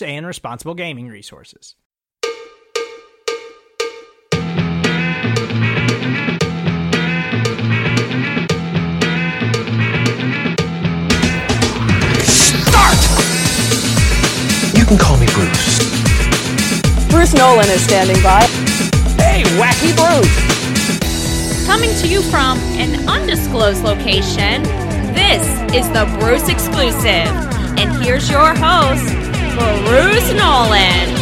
and responsible gaming resources. Start! You can call me Bruce. Bruce Nolan is standing by. Hey, Wacky Bruce! Coming to you from an undisclosed location, this is the Bruce Exclusive. And here's your host, Bruce Nolan.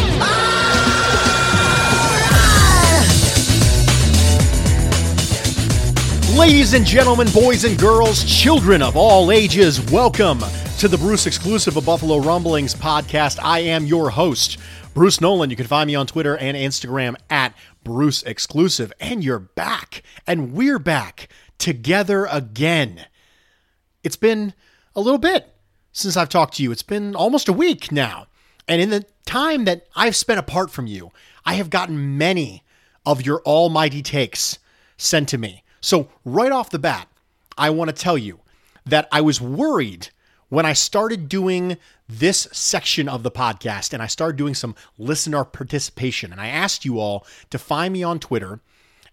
Ladies and gentlemen, boys and girls, children of all ages, welcome to the Bruce Exclusive of Buffalo Rumblings podcast. I am your host, Bruce Nolan. You can find me on Twitter and Instagram at Bruce Exclusive. And you're back, and we're back together again. It's been a little bit since I've talked to you. It's been almost a week now. And in the time that I've spent apart from you, I have gotten many of your almighty takes sent to me. So, right off the bat, I want to tell you that I was worried when I started doing this section of the podcast and I started doing some listener participation. And I asked you all to find me on Twitter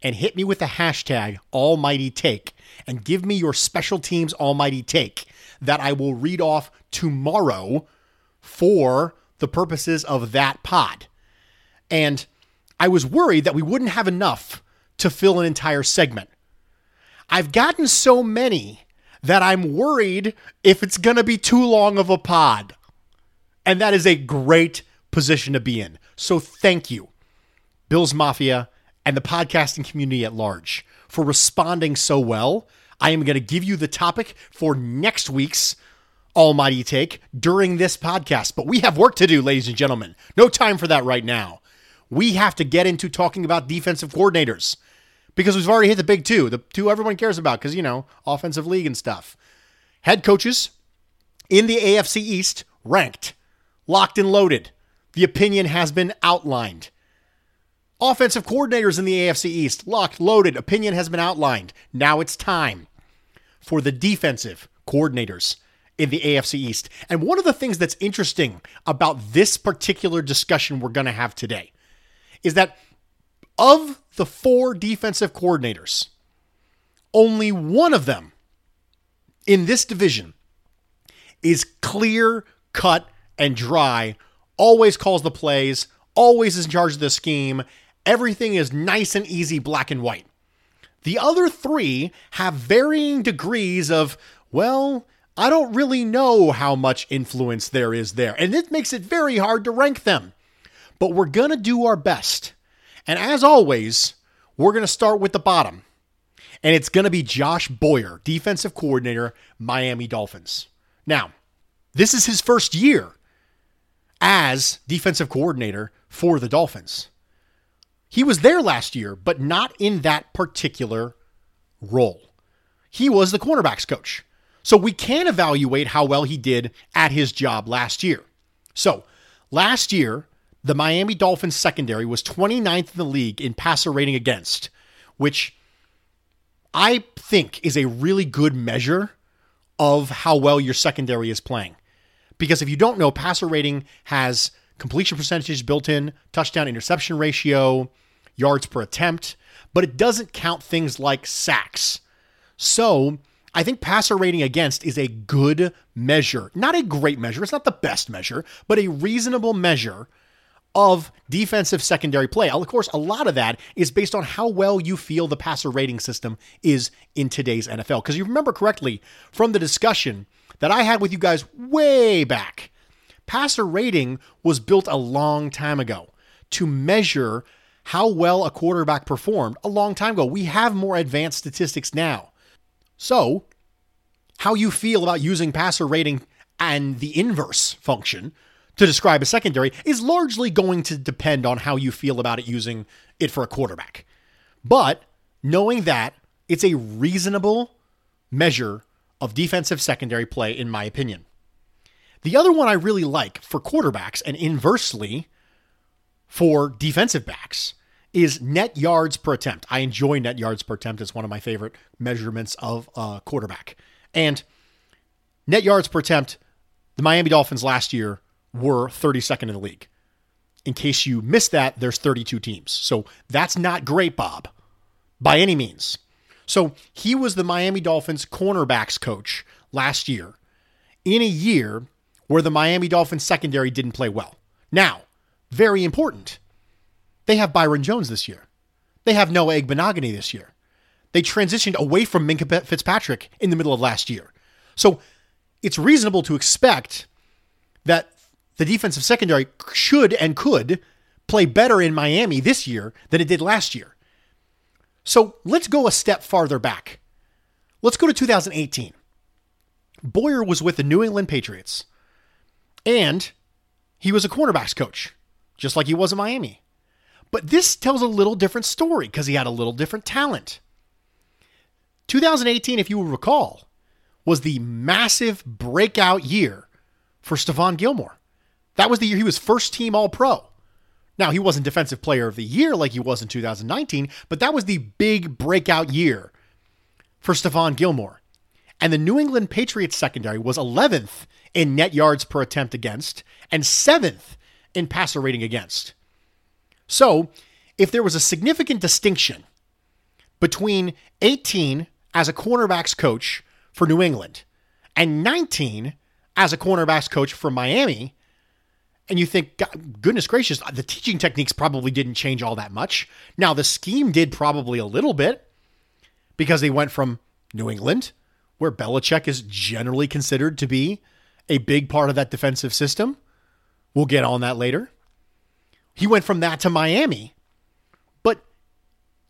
and hit me with the hashtag almighty take and give me your special teams almighty take that I will read off tomorrow for the purposes of that pod. And I was worried that we wouldn't have enough to fill an entire segment. I've gotten so many that I'm worried if it's going to be too long of a pod. And that is a great position to be in. So thank you, Bills Mafia and the podcasting community at large, for responding so well. I am going to give you the topic for next week's Almighty Take during this podcast. But we have work to do, ladies and gentlemen. No time for that right now. We have to get into talking about defensive coordinators because we've already hit the big two, the two everyone cares about because, you know, offensive league and stuff. Head coaches in the AFC East ranked, locked and loaded. The opinion has been outlined. Offensive coordinators in the AFC East, locked, loaded. Opinion has been outlined. Now it's time for the defensive coordinators in the AFC East. And one of the things that's interesting about this particular discussion we're going to have today is that of the four defensive coordinators, only one of them in this division is clear, cut, and dry, always calls the plays, always is in charge of the scheme. Everything is nice and easy, black and white. The other three have varying degrees of, well, I don't really know how much influence there is there. And it makes it very hard to rank them. But we're going to do our best. And as always, we're going to start with the bottom. And it's going to be Josh Boyer, defensive coordinator, Miami Dolphins. Now, this is his first year as defensive coordinator for the Dolphins. He was there last year, but not in that particular role. He was the cornerbacks coach. So we can evaluate how well he did at his job last year. So last year, the Miami Dolphins secondary was 29th in the league in passer rating against, which I think is a really good measure of how well your secondary is playing. Because if you don't know, passer rating has completion percentage built in, touchdown interception ratio, yards per attempt, but it doesn't count things like sacks. So I think passer rating against is a good measure. Not a great measure, it's not the best measure, but a reasonable measure of defensive secondary play. Of course, a lot of that is based on how well you feel the passer rating system is in today's NFL. Because you remember correctly from the discussion that I had with you guys way back, passer rating was built a long time ago to measure how well a quarterback performed a long time ago. We have more advanced statistics now. So, how you feel about using passer rating and the inverse function to describe a secondary is largely going to depend on how you feel about it using it for a quarterback. But knowing that it's a reasonable measure of defensive secondary play, in my opinion. The other one I really like for quarterbacks and inversely for defensive backs is net yards per attempt. I enjoy net yards per attempt. It's one of my favorite measurements of a quarterback. And net yards per attempt, the Miami Dolphins last year were 32nd in the league. In case you missed that, there's 32 teams. So that's not great, Bob, by any means. So he was the Miami Dolphins cornerbacks coach last year in a year where the Miami Dolphins secondary didn't play well. Now, very important. They have Byron Jones this year. They have Noah Igbinoghene this year. They transitioned away from Minkah Fitzpatrick in the middle of last year. So it's reasonable to expect that the defensive secondary should and could play better in Miami this year than it did last year. So let's go a step farther back. Let's go to 2018. Boyer was with the New England Patriots, and he was a cornerbacks coach, just like he was in Miami. But this tells a little different story because he had a little different talent. 2018, if you will recall, was the massive breakout year for Stephon Gilmore. That was the year he was first team All Pro. Now, he wasn't Defensive Player of the Year like he was in 2019, but that was the big breakout year for Stephon Gilmore. And the New England Patriots secondary was 11th in net yards per attempt against and 7th in passer rating against. So, if there was a significant distinction between 18 as a cornerbacks coach for New England and 19 as a cornerbacks coach for Miami, and you think, goodness gracious, the teaching techniques probably didn't change all that much. Now, the scheme did probably a little bit because they went from New England, where Belichick is generally considered to be a big part of that defensive system. We'll get on that later. He went from that to Miami, but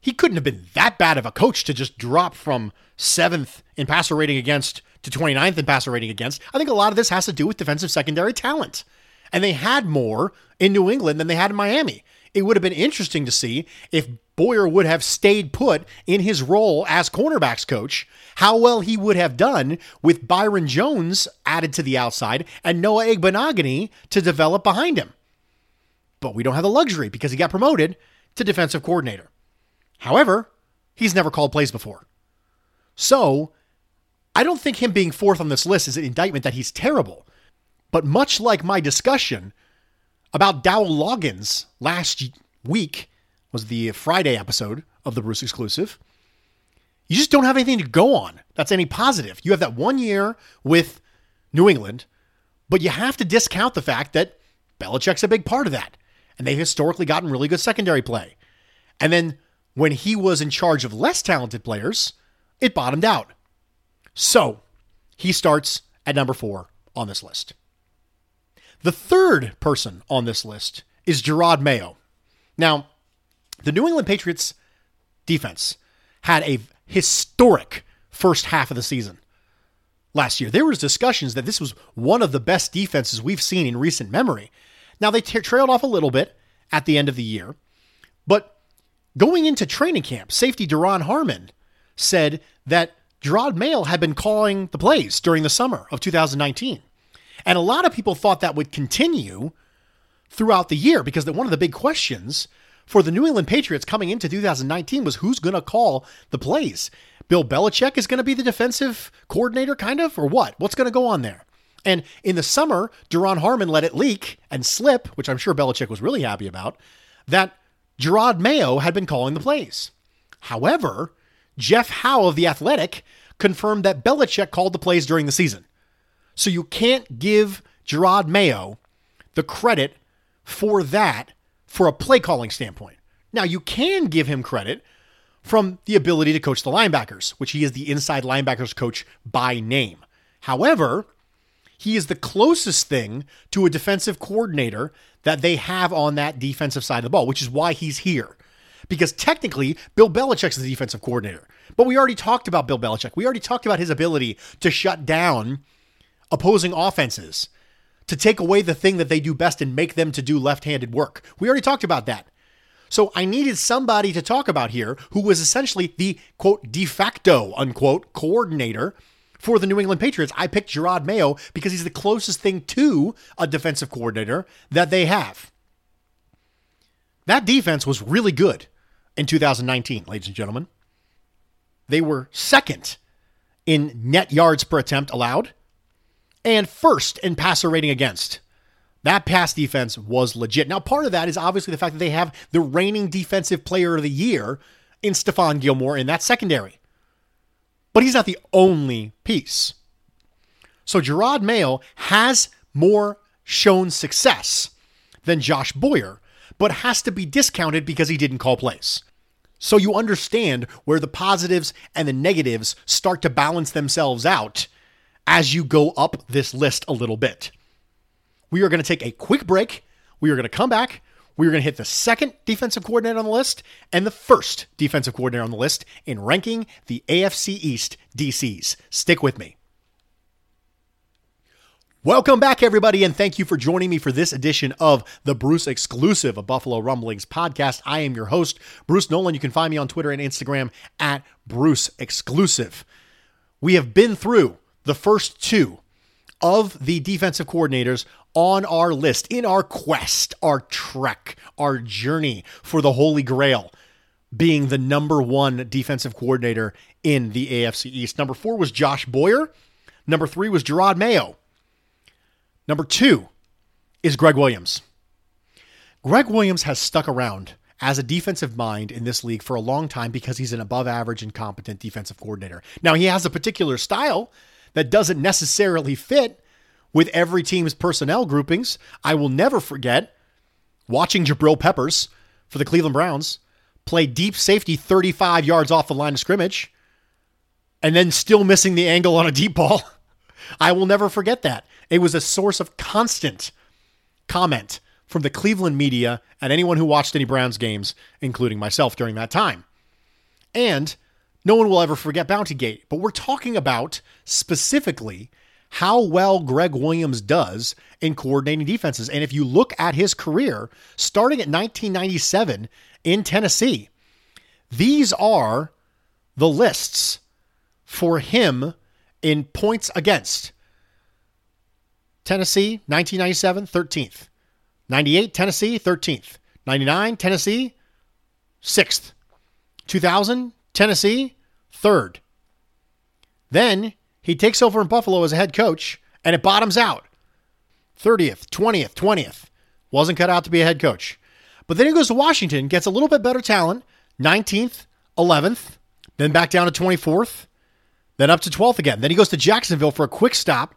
he couldn't have been that bad of a coach to just drop from seventh in passer rating against to 29th in passer rating against. I think a lot of this has to do with defensive secondary talent and they had more in New England than they had in Miami. It would have been interesting to see if Boyer would have stayed put in his role as cornerbacks coach, how well he would have done with Byron Jones added to the outside and Noah Igbinoghene to develop behind him. But we don't have the luxury because he got promoted to defensive coordinator. However, he's never called plays before. So, I don't think him being fourth on this list is an indictment that he's terrible. But much like my discussion about Dowell Loggins last week, was the Friday episode of the Bruce exclusive. You just don't have anything to go on that's any positive. You have that one year with New England, but you have to discount the fact that Belichick's a big part of that. And they've historically gotten really good secondary play. And then when he was in charge of less talented players, it bottomed out. So he starts at number four on this list. The third person on this list is Jerod Mayo. Now, the New England Patriots defense had a historic first half of the season last year. There was discussions that this was one of the best defenses we've seen in recent memory. Now they t- trailed off a little bit at the end of the year, but going into training camp, safety Duron Harmon said that Jerod Mayo had been calling the plays during the summer of 2019. And a lot of people thought that would continue throughout the year because one of the big questions for the New England Patriots coming into 2019 was who's going to call the plays. Bill Belichick is going to be the defensive coordinator, kind of, or what? What's going to go on there? And in the summer, Duron Harmon let it leak and slip, which I'm sure Belichick was really happy about, that Jerod Mayo had been calling the plays. However, Jeff Howe of The Athletic confirmed that Belichick called the plays during the season. So you can't give Jerod Mayo the credit for that for a play calling standpoint. Now, you can give him credit from the ability to coach the linebackers, which he is the inside linebackers coach by name. However, he is the closest thing to a defensive coordinator that they have on that defensive side of the ball, which is why he's here. Because technically, Bill Belichick's the defensive coordinator. But we already talked about Bill Belichick. We already talked about his ability to shut down opposing offenses, to take away the thing that they do best and make them to do left-handed work. We already talked about that. So I needed somebody to talk about here who was essentially the quote de facto unquote coordinator for the New England Patriots. I picked Jerod Mayo because he's the closest thing to a defensive coordinator that they have. That defense was really good in 2019, ladies and gentlemen. They were second in net yards per attempt allowed and first in passer rating against. That pass defense was legit. Now, part of that is obviously the fact that they have the reigning defensive player of the year in Stephon Gilmore in that secondary. But he's not the only piece. So Jerod Mayo has more shown success than Josh Boyer, but has to be discounted because he didn't call plays. So you understand where the positives and the negatives start to balance themselves out as you go up this list a little bit. We are going to take a quick break. We are going to come back. We are going to hit the second defensive coordinator on the list and the first defensive coordinator on the list in ranking the AFC East DCs. Stick with me. Welcome back, everybody, and thank you for joining me for this edition of the Bruce exclusive, a Buffalo Rumblings podcast. I am your host, Bruce Nolan. You can find me on Twitter and Instagram at Bruce Exclusive. We have been through the first two of the defensive coordinators on our list in our quest, our trek, our journey for the Holy Grail being the number one defensive coordinator in the AFC East. Number four was Josh Boyer. Number three was Jerod Mayo. Number two is Gregg Williams. Gregg Williams has stuck around as a defensive mind in this league for a long time because he's an above average and competent defensive coordinator. Now, he has a particular style that doesn't necessarily fit with every team's personnel groupings. I will never forget watching Jabril Peppers for the Cleveland Browns play deep safety 35 yards off the line of scrimmage and then still missing the angle on a deep ball. I will never forget that. It was a source of constant comment from the Cleveland media and anyone who watched any Browns games, including myself during that time. And no one will ever forget Bounty Gate, but we're talking about specifically how well Gregg Williams does in coordinating defenses. And if you look at his career, starting at 1997 in Tennessee, these are the lists for him in points against. Tennessee, 1997, 13th. 98, Tennessee, 13th. 99, Tennessee, 6th. 2000, Tennessee, 3rd. Then he takes over in Buffalo as a head coach, and it bottoms out. 30th, 20th, 20th. Wasn't cut out to be a head coach. But then he goes to Washington, gets a little bit better talent, 19th, 11th, then back down to 24th, then up to 12th again. Then he goes to Jacksonville for a quick stop,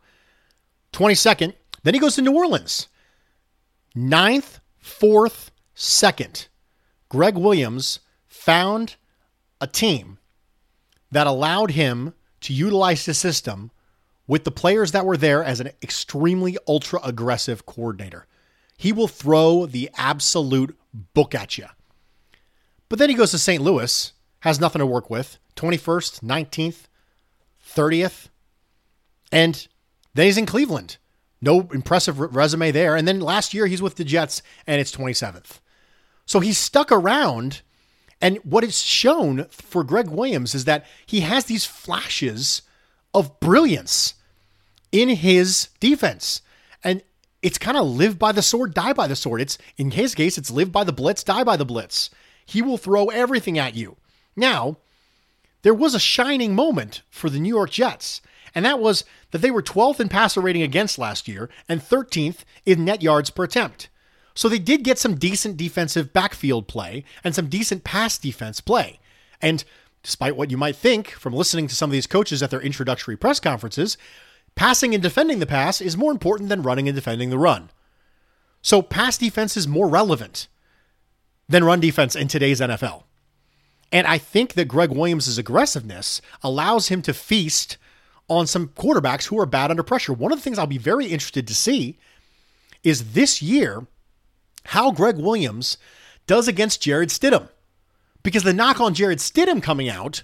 22nd. Then he goes to New Orleans, 9th, 4th, 2nd. Gregg Williams found a team that allowed him to utilize the system with the players that were there as an extremely ultra aggressive coordinator. He will throw the absolute book at you. But then he goes to St. Louis, has nothing to work with 21st, 19th, 30th, and then he's in Cleveland. No impressive resume there. And then last year he's with the Jets and it's 27th. So he's stuck around and what is shown for Gregg Williams is that he has these flashes of brilliance in his defense. And it's kind of live by the sword, die by the sword. It's in his case, it's live by the blitz, die by the blitz. He will throw everything at you. Now, there was a shining moment for the New York Jets, and that was that they were 12th in passer rating against last year and 13th in net yards per attempt. So they did get some decent defensive backfield play and some decent pass defense play. And despite what you might think from listening to some of these coaches at their introductory press conferences, passing and defending the pass is more important than running and defending the run. So pass defense is more relevant than run defense in today's NFL. And I think that Gregg Williams' aggressiveness allows him to feast on some quarterbacks who are bad under pressure. One of the things I'll be very interested to see is this year how Gregg Williams does against Jarrett Stidham. Because the knock on Jarrett Stidham coming out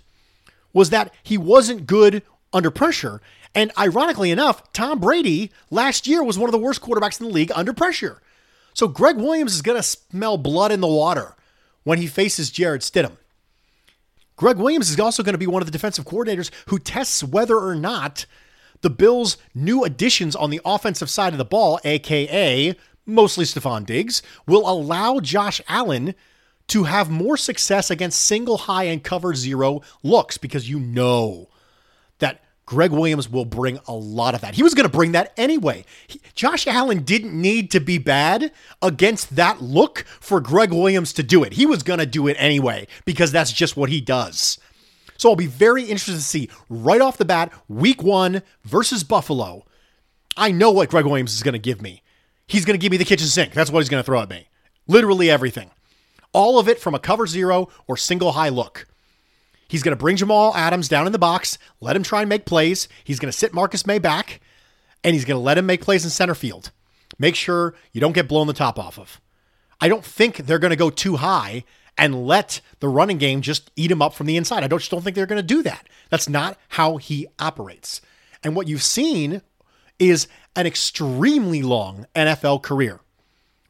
was that he wasn't good under pressure. And ironically enough, Tom Brady last year was one of the worst quarterbacks in the league under pressure. So Gregg Williams is going to smell blood in the water when he faces Jarrett Stidham. Gregg Williams is also going to be one of the defensive coordinators who tests whether or not the Bills' new additions on the offensive side of the ball, aka mostly Stefon Diggs, will allow Josh Allen to have more success against single high and cover zero looks because you know that Gregg Williams will bring a lot of that. He was going to bring that anyway. He, Josh Allen didn't need to be bad against that look for Gregg Williams to do it. He was going to do it anyway because that's just what he does. So I'll be very interested to see right off the bat, week one versus Buffalo. I know what Gregg Williams is going to give me. He's going to give me the kitchen sink. That's what he's going to throw at me. Literally everything. All of it from a cover zero or single high look. He's going to bring Jamal Adams down in the box, let him try and make plays. He's going to sit Marcus Maye back, and he's going to let him make plays in center field. Make sure you don't get blown the top off of. I don't think they're going to go too high and let the running game just eat him up from the inside. I don't, just don't think they're going to do that. That's not how he operates. And what you've seen is an extremely long NFL career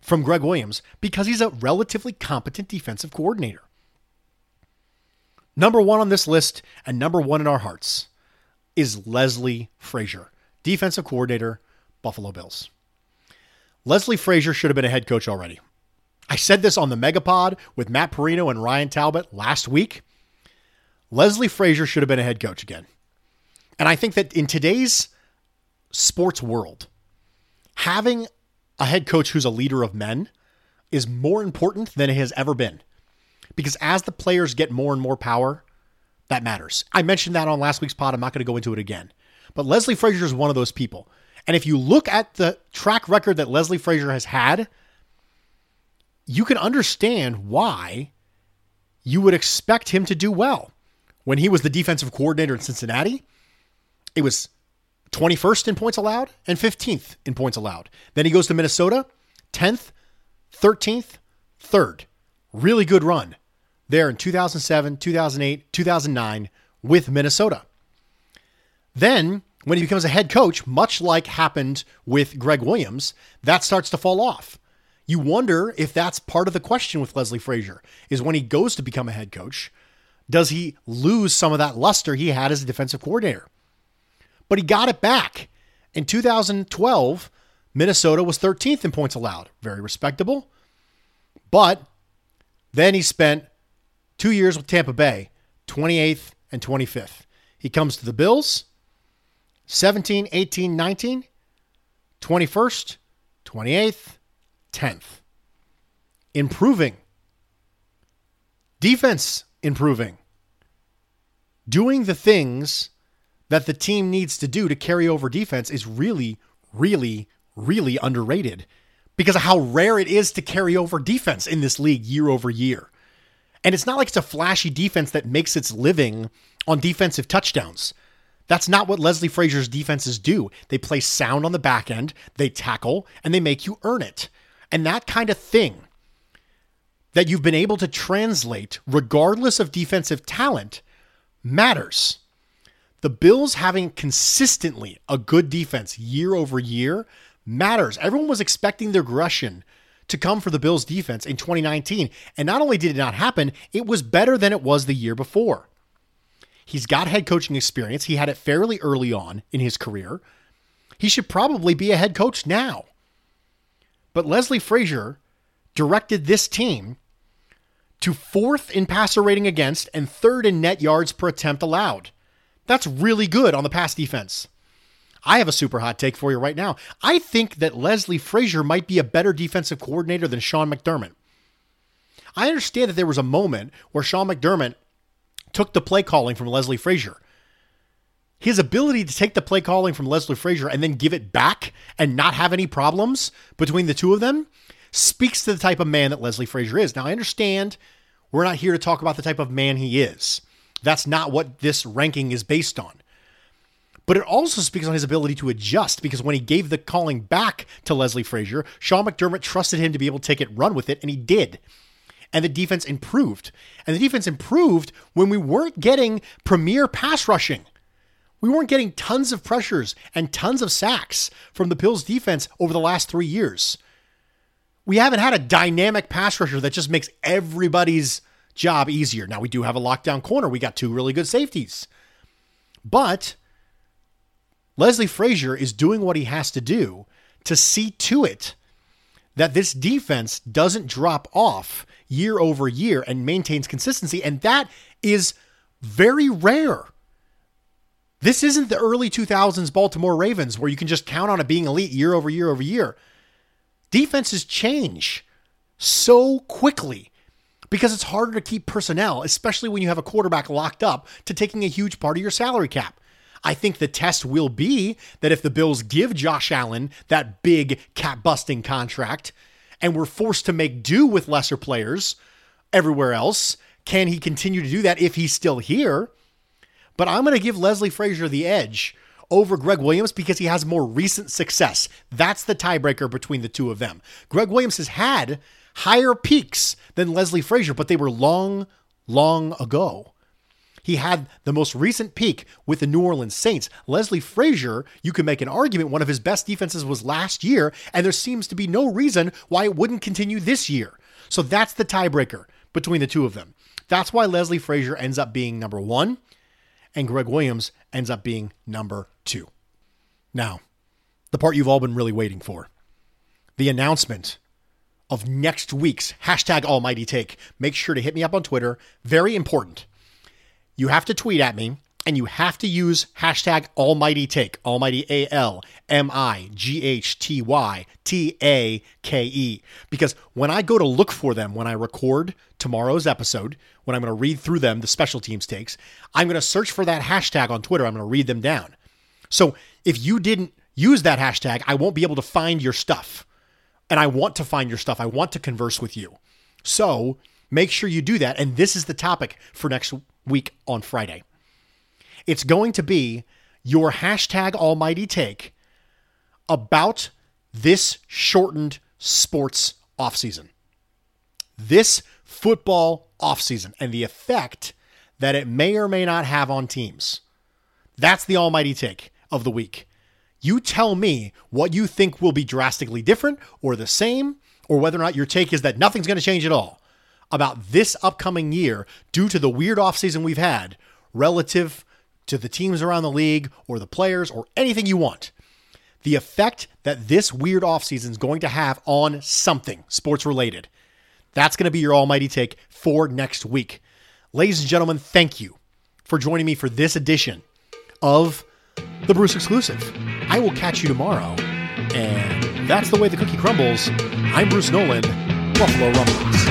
from Gregg Williams because he's a relatively competent defensive coordinator. Number one on this list and number one in our hearts is Leslie Frazier, defensive coordinator, Buffalo Bills. Leslie Frazier should have been a head coach already. I said this on the Megapod with Matt Parrino and Ryan Talbot last week. Leslie Frazier should have been a head coach again. And I think that in today's sports world, having a head coach who's a leader of men is more important than it has ever been because as the players get more and more power, that matters. I mentioned that on last week's pod. I'm not going to go into it again. But Leslie Frazier is one of those people. And if you look at the track record that Leslie Frazier has had, you can understand why you would expect him to do well. When he was the defensive coordinator in Cincinnati, it was 21st in points allowed and 15th in points allowed. Then he goes to Minnesota, 10th, 13th, 3rd. Really good run there in 2007, 2008, 2009 with Minnesota. Then, when he becomes a head coach, much like happened with Gregg Williams, that starts to fall off. You wonder if that's part of the question with Leslie Frazier is when he goes to become a head coach, does he lose some of that luster he had as a defensive coordinator? But he got it back. In 2012, Minnesota was 13th in points allowed. Very respectable. But then he spent two years with Tampa Bay, 28th and 25th. He comes to the Bills, 17, 18, 19, 21st, 28th, 10th. Improving. Defense improving. Doing the things that the team needs to do to carry over defense is really, really, really underrated because of how rare it is to carry over defense in this league year over year. And it's not like it's a flashy defense that makes its living on defensive touchdowns. That's not what Leslie Frazier's defenses do. They play sound on the back end, they tackle, and they make you earn it. And that kind of thing that you've been able to translate, regardless of defensive talent, matters. The Bills having consistently a good defense year over year matters. Everyone was expecting the aggression to come for the Bills defense in 2019. And not only did it not happen, it was better than it was the year before. He's got head coaching experience. He had it fairly early on in his career. He should probably be a head coach now. But Leslie Frazier directed this team to fourth in passer rating against and third in net yards per attempt allowed. That's really good on the pass defense. I have a super hot take for you right now. I think that Leslie Frazier might be a better defensive coordinator than Sean McDermott. I understand that there was a moment where Sean McDermott took the play calling from Leslie Frazier. His ability to take the play calling from Leslie Frazier and then give it back and not have any problems between the two of them speaks to the type of man that Leslie Frazier is. Now, I understand we're not here to talk about the type of man he is. That's not what this ranking is based on. But it also speaks on his ability to adjust because when he gave the calling back to Leslie Frazier, Sean McDermott trusted him to be able to take it, run with it, and he did. And the defense improved. And the defense improved when we weren't getting premier pass rushing. We weren't getting tons of pressures and tons of sacks from the Bills defense over the last three years. We haven't had a dynamic pass rusher that just makes everybody's job easier. Now we do have a lockdown corner. We got two really good safeties. But Leslie Frazier is doing what he has to do to see to it that this defense doesn't drop off year over year and maintains consistency. And that is very rare. This isn't the early 2000s Baltimore Ravens where you can just count on it being elite year over year over year. Defenses change so quickly because it's harder to keep personnel, especially when you have a quarterback locked up to taking a huge part of your salary cap. I think the test will be that if the Bills give Josh Allen that big cap busting contract and we're forced to make do with lesser players everywhere else, can he continue to do that if he's still here? But I'm going to give Leslie Frazier the edge over Gregg Williams because he has more recent success. That's the tiebreaker between the two of them. Gregg Williams has had higher peaks than Leslie Frazier, but they were long, long ago. He had the most recent peak with the New Orleans Saints. Leslie Frazier, you can make an argument one of his best defenses was last year, and there seems to be no reason why it wouldn't continue this year. So that's the tiebreaker between the two of them. That's why Leslie Frazier ends up being number one, and Gregg Williams ends up being number two. Now, the part you've all been really waiting for the announcement of next week's hashtag almighty take. Make sure to hit me up on Twitter. Very important. You have to tweet at me and you have to use hashtag almighty take, almighty A L M I G H T Y T A K E. Because when I go to look for them, when I record tomorrow's episode, when I'm going to read through them, the special teams takes, I'm going to search for that hashtag on Twitter. I'm going to read them down. So if you didn't use that hashtag, I won't be able to find your stuff and I want to find your stuff. I want to converse with you. So make sure you do that. And this is the topic for next week on Friday. It's going to be your hashtag almighty take about this shortened sports offseason. This football offseason and the effect that it may or may not have on teams. That's the almighty take of the week. You tell me what you think will be drastically different or the same, or whether or not your take is that nothing's going to change at all about this upcoming year due to the weird offseason we've had relative to the teams around the league or the players or anything you want. The effect that this weird offseason is going to have on something sports related. That's going to be your almighty take for next week. Ladies and gentlemen, thank you for joining me for this edition of the Bruce exclusive. I will catch you tomorrow. And that's the way the cookie crumbles. I'm Bruce Nolan, Buffalo Rumblings.